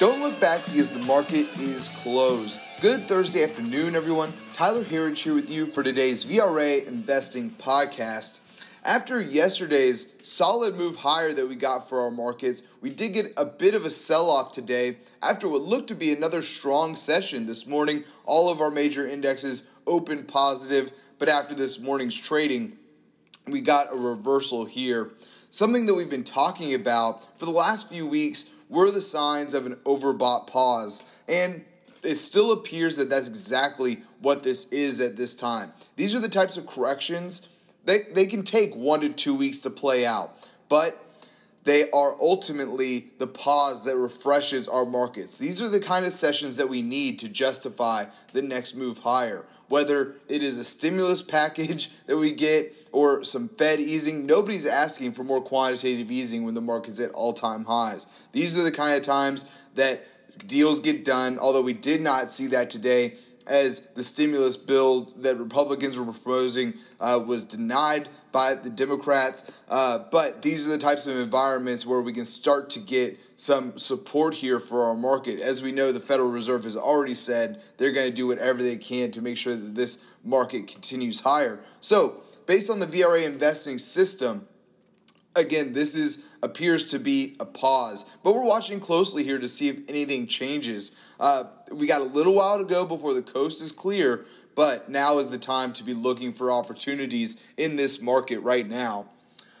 Don't look back because the market is closed. Good Thursday afternoon, everyone. Tyler Herriage here with you for today's VRA Investing Podcast. After yesterday's solid move higher that we got for our markets, we did get a bit of a sell off today after what looked to be another strong session this morning. All of our major indexes opened positive, but after this morning's trading, we got a reversal here. Something that we've been talking about for the last few weeks were the signs of an overbought pause. And it still appears that that's exactly what this is at this time. These are the types of corrections that they can take one to two weeks to play out, but they are ultimately the pause that refreshes our markets. These are the kind of sessions that we need to justify the next move higher. Whether it is a stimulus package that we get or some Fed easing, nobody's asking for more quantitative easing when the market's at all time highs. These are the kind of times that deals get done, although we did not see that today as the stimulus bill that Republicans were proposing uh, was denied by the Democrats. Uh, but these are the types of environments where we can start to get some support here for our market. As we know, the Federal Reserve has already said they're going to do whatever they can to make sure that this market continues higher. So, based on the VRA investing system, again, this is appears to be a pause. But we're watching closely here to see if anything changes. Uh, we got a little while to go before the coast is clear, but now is the time to be looking for opportunities in this market right now.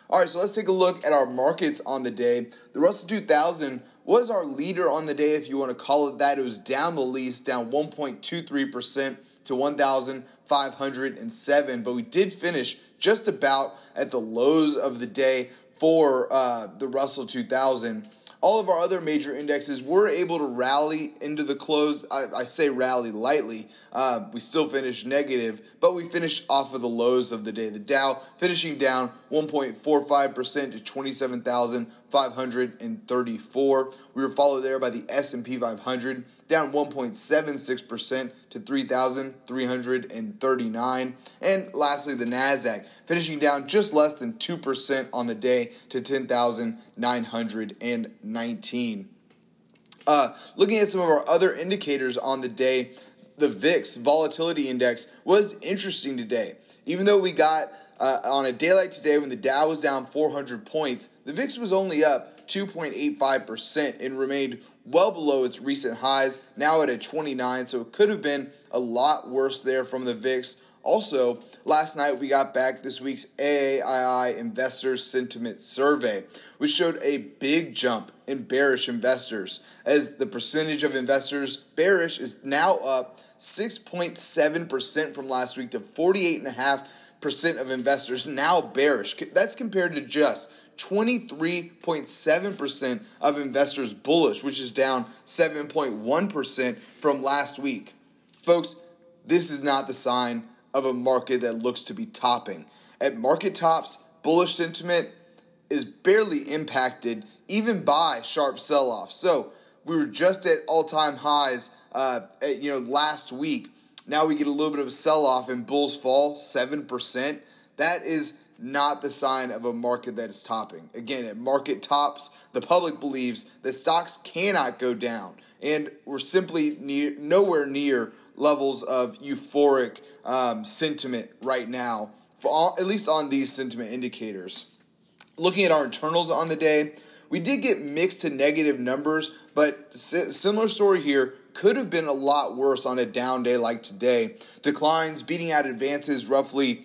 All right, so let's take a look at our markets on the day. The Russell 2000 was our leader on the day, if you want to call it that. It was down the least, down 1.23% to 1,507, but we did finish just about at the lows of the day for uh, the Russell 2000. All of our other major indexes were able to rally into the close. I, I say rally lightly. Uh, we still finished negative, but we finished off of the lows of the day. The Dow finishing down 1.45% to 27,534. We were followed there by the S&P 500 down 1.76% to 3,339. And lastly, the NASDAQ finishing down just less than 2% on the day to 10,919. Uh, looking at some of our other indicators on the day, the VIX volatility index was interesting today. Even though we got uh, on a day like today when the Dow was down 400 points, the VIX was only up 2.85% and remained well below its recent highs, now at a 29, so it could have been a lot worse there from the VIX. Also, last night we got back this week's AAII Investor Sentiment Survey, which showed a big jump in bearish investors, as the percentage of investors bearish is now up 6.7% from last week to 48.5% of investors now bearish. That's compared to just 23.7% of investors bullish, which is down 7.1% from last week. Folks, this is not the sign of a market that looks to be topping. At market tops, bullish sentiment is barely impacted even by sharp sell-offs. So we were just at all-time highs, uh, at, you know, last week. Now we get a little bit of a sell-off and bulls fall seven percent. That is not the sign of a market that is topping. Again, at market tops, the public believes that stocks cannot go down, and we're simply near, nowhere near levels of euphoric um, sentiment right now, all, at least on these sentiment indicators. Looking at our internals on the day, we did get mixed to negative numbers, but similar story here could have been a lot worse on a down day like today. Declines beating out advances roughly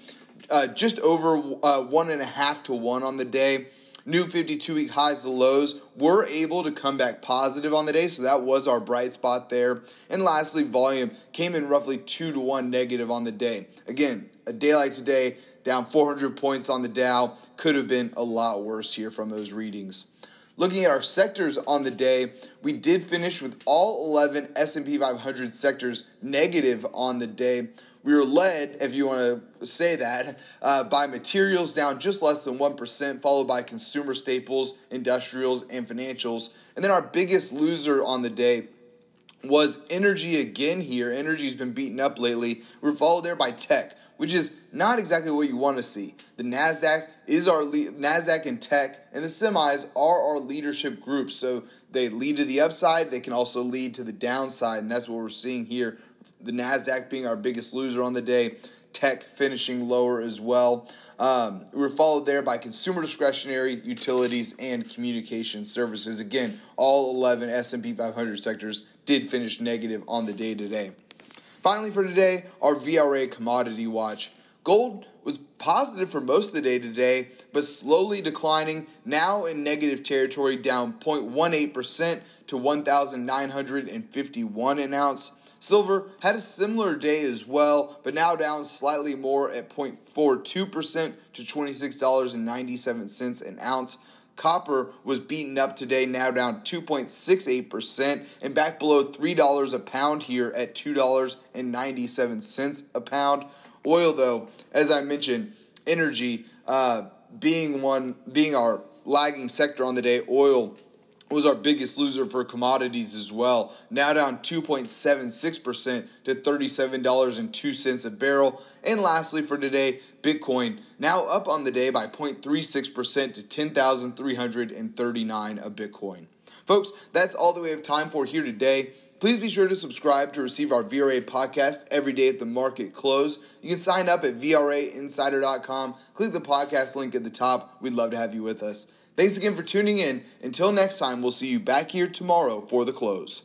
uh, just over uh, one and a half to one on the day. New 52 week highs to lows were able to come back positive on the day, so that was our bright spot there. And lastly, volume came in roughly two to one negative on the day. Again, a day like today, down 400 points on the Dow, could have been a lot worse here from those readings. Looking at our sectors on the day, we did finish with all 11 S&P 500 sectors negative on the day. We were led, if you want to say that, uh, by materials down just less than 1%, followed by consumer staples, industrials, and financials. And then our biggest loser on the day was energy again here. Energy's been beaten up lately. We're followed there by tech, which is not exactly what you want to see. The Nasdaq is our le- Nasdaq and tech, and the semis are our leadership groups. So they lead to the upside. They can also lead to the downside, and that's what we're seeing here. The Nasdaq being our biggest loser on the day, tech finishing lower as well. Um, we were followed there by consumer discretionary, utilities, and communication services. Again, all 11 S&P 500 sectors did finish negative on the day today. Finally, for today, our VRA commodity watch. Gold was positive for most of the day today, but slowly declining, now in negative territory, down 0.18% to 1,951 an ounce. Silver had a similar day as well, but now down slightly more at 0.42% to $26.97 an ounce. Copper was beaten up today, now down 2.68% and back below $3 a pound here at $2.97 a pound. Oil, though, as I mentioned, energy uh, being one, being our lagging sector on the day, oil was our biggest loser for commodities as well. Now down 2.76% to $37.02 a barrel. And lastly for today, Bitcoin now up on the day by 0.36% to 10,339 a Bitcoin. Folks, that's all that we have time for here today. Please be sure to subscribe to receive our VRA podcast every day at the market close. You can sign up at VRAinsider.com. Click the podcast link at the top. We'd love to have you with us. Thanks again for tuning in. Until next time, we'll see you back here tomorrow for the close.